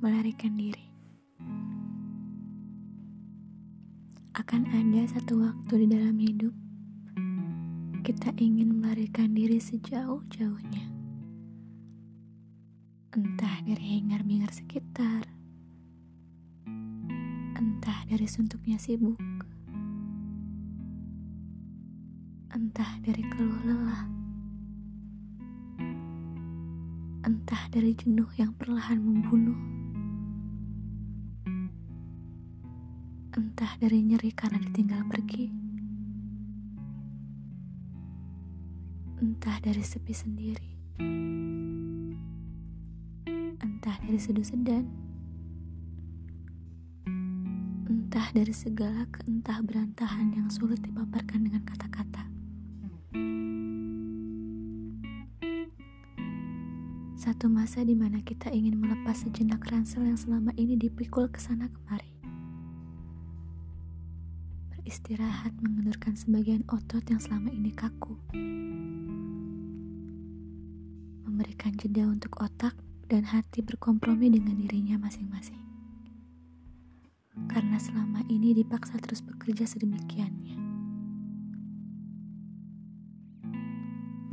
melarikan diri. Akan ada satu waktu di dalam hidup kita ingin melarikan diri sejauh-jauhnya. Entah dari hingar-bingar sekitar, entah dari suntuknya sibuk, entah dari keluh lelah, entah dari jenuh yang perlahan membunuh, entah dari nyeri karena ditinggal pergi. entah dari sepi sendiri, entah dari seduh sedan, entah dari segala keentah berantahan yang sulit dipaparkan dengan kata-kata. Satu masa di mana kita ingin melepas sejenak ransel yang selama ini dipikul ke sana kemari. Beristirahat mengendurkan sebagian otot yang selama ini kaku memberikan jeda untuk otak dan hati berkompromi dengan dirinya masing-masing. Karena selama ini dipaksa terus bekerja sedemikiannya.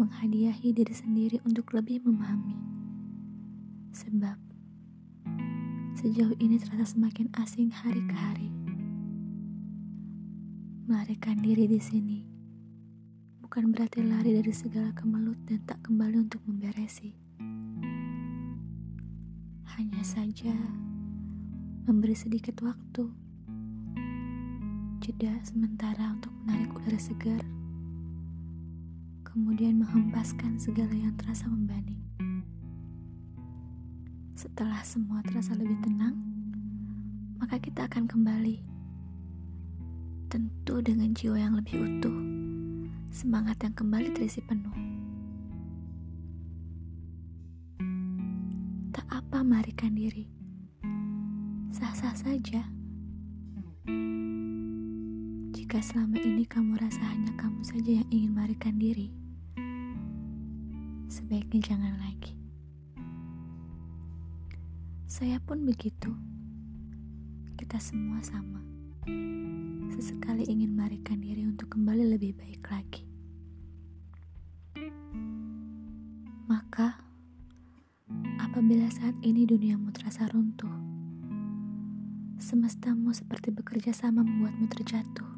Menghadiahi diri sendiri untuk lebih memahami. Sebab sejauh ini terasa semakin asing hari ke hari. Melarikan diri di sini bukan berarti lari dari segala kemelut dan tak kembali untuk memberesi. Hanya saja memberi sedikit waktu, jeda sementara untuk menarik udara segar, kemudian menghempaskan segala yang terasa membani. Setelah semua terasa lebih tenang, maka kita akan kembali. Tentu dengan jiwa yang lebih utuh semangat yang kembali terisi penuh. Tak apa marikan diri, sah-sah saja. Jika selama ini kamu rasa hanya kamu saja yang ingin marikan diri, sebaiknya jangan lagi. Saya pun begitu. Kita semua sama sesekali ingin melarikan diri untuk kembali lebih baik lagi. Maka, apabila saat ini duniamu terasa runtuh, semestamu seperti bekerja sama membuatmu terjatuh,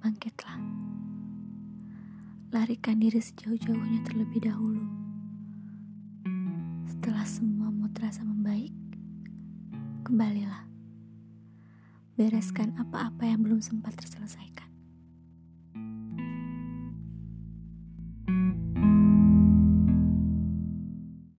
bangkitlah. Larikan diri sejauh-jauhnya terlebih dahulu. Setelah semuamu terasa membaik, kembalilah bereskan apa-apa yang belum sempat terselesaikan.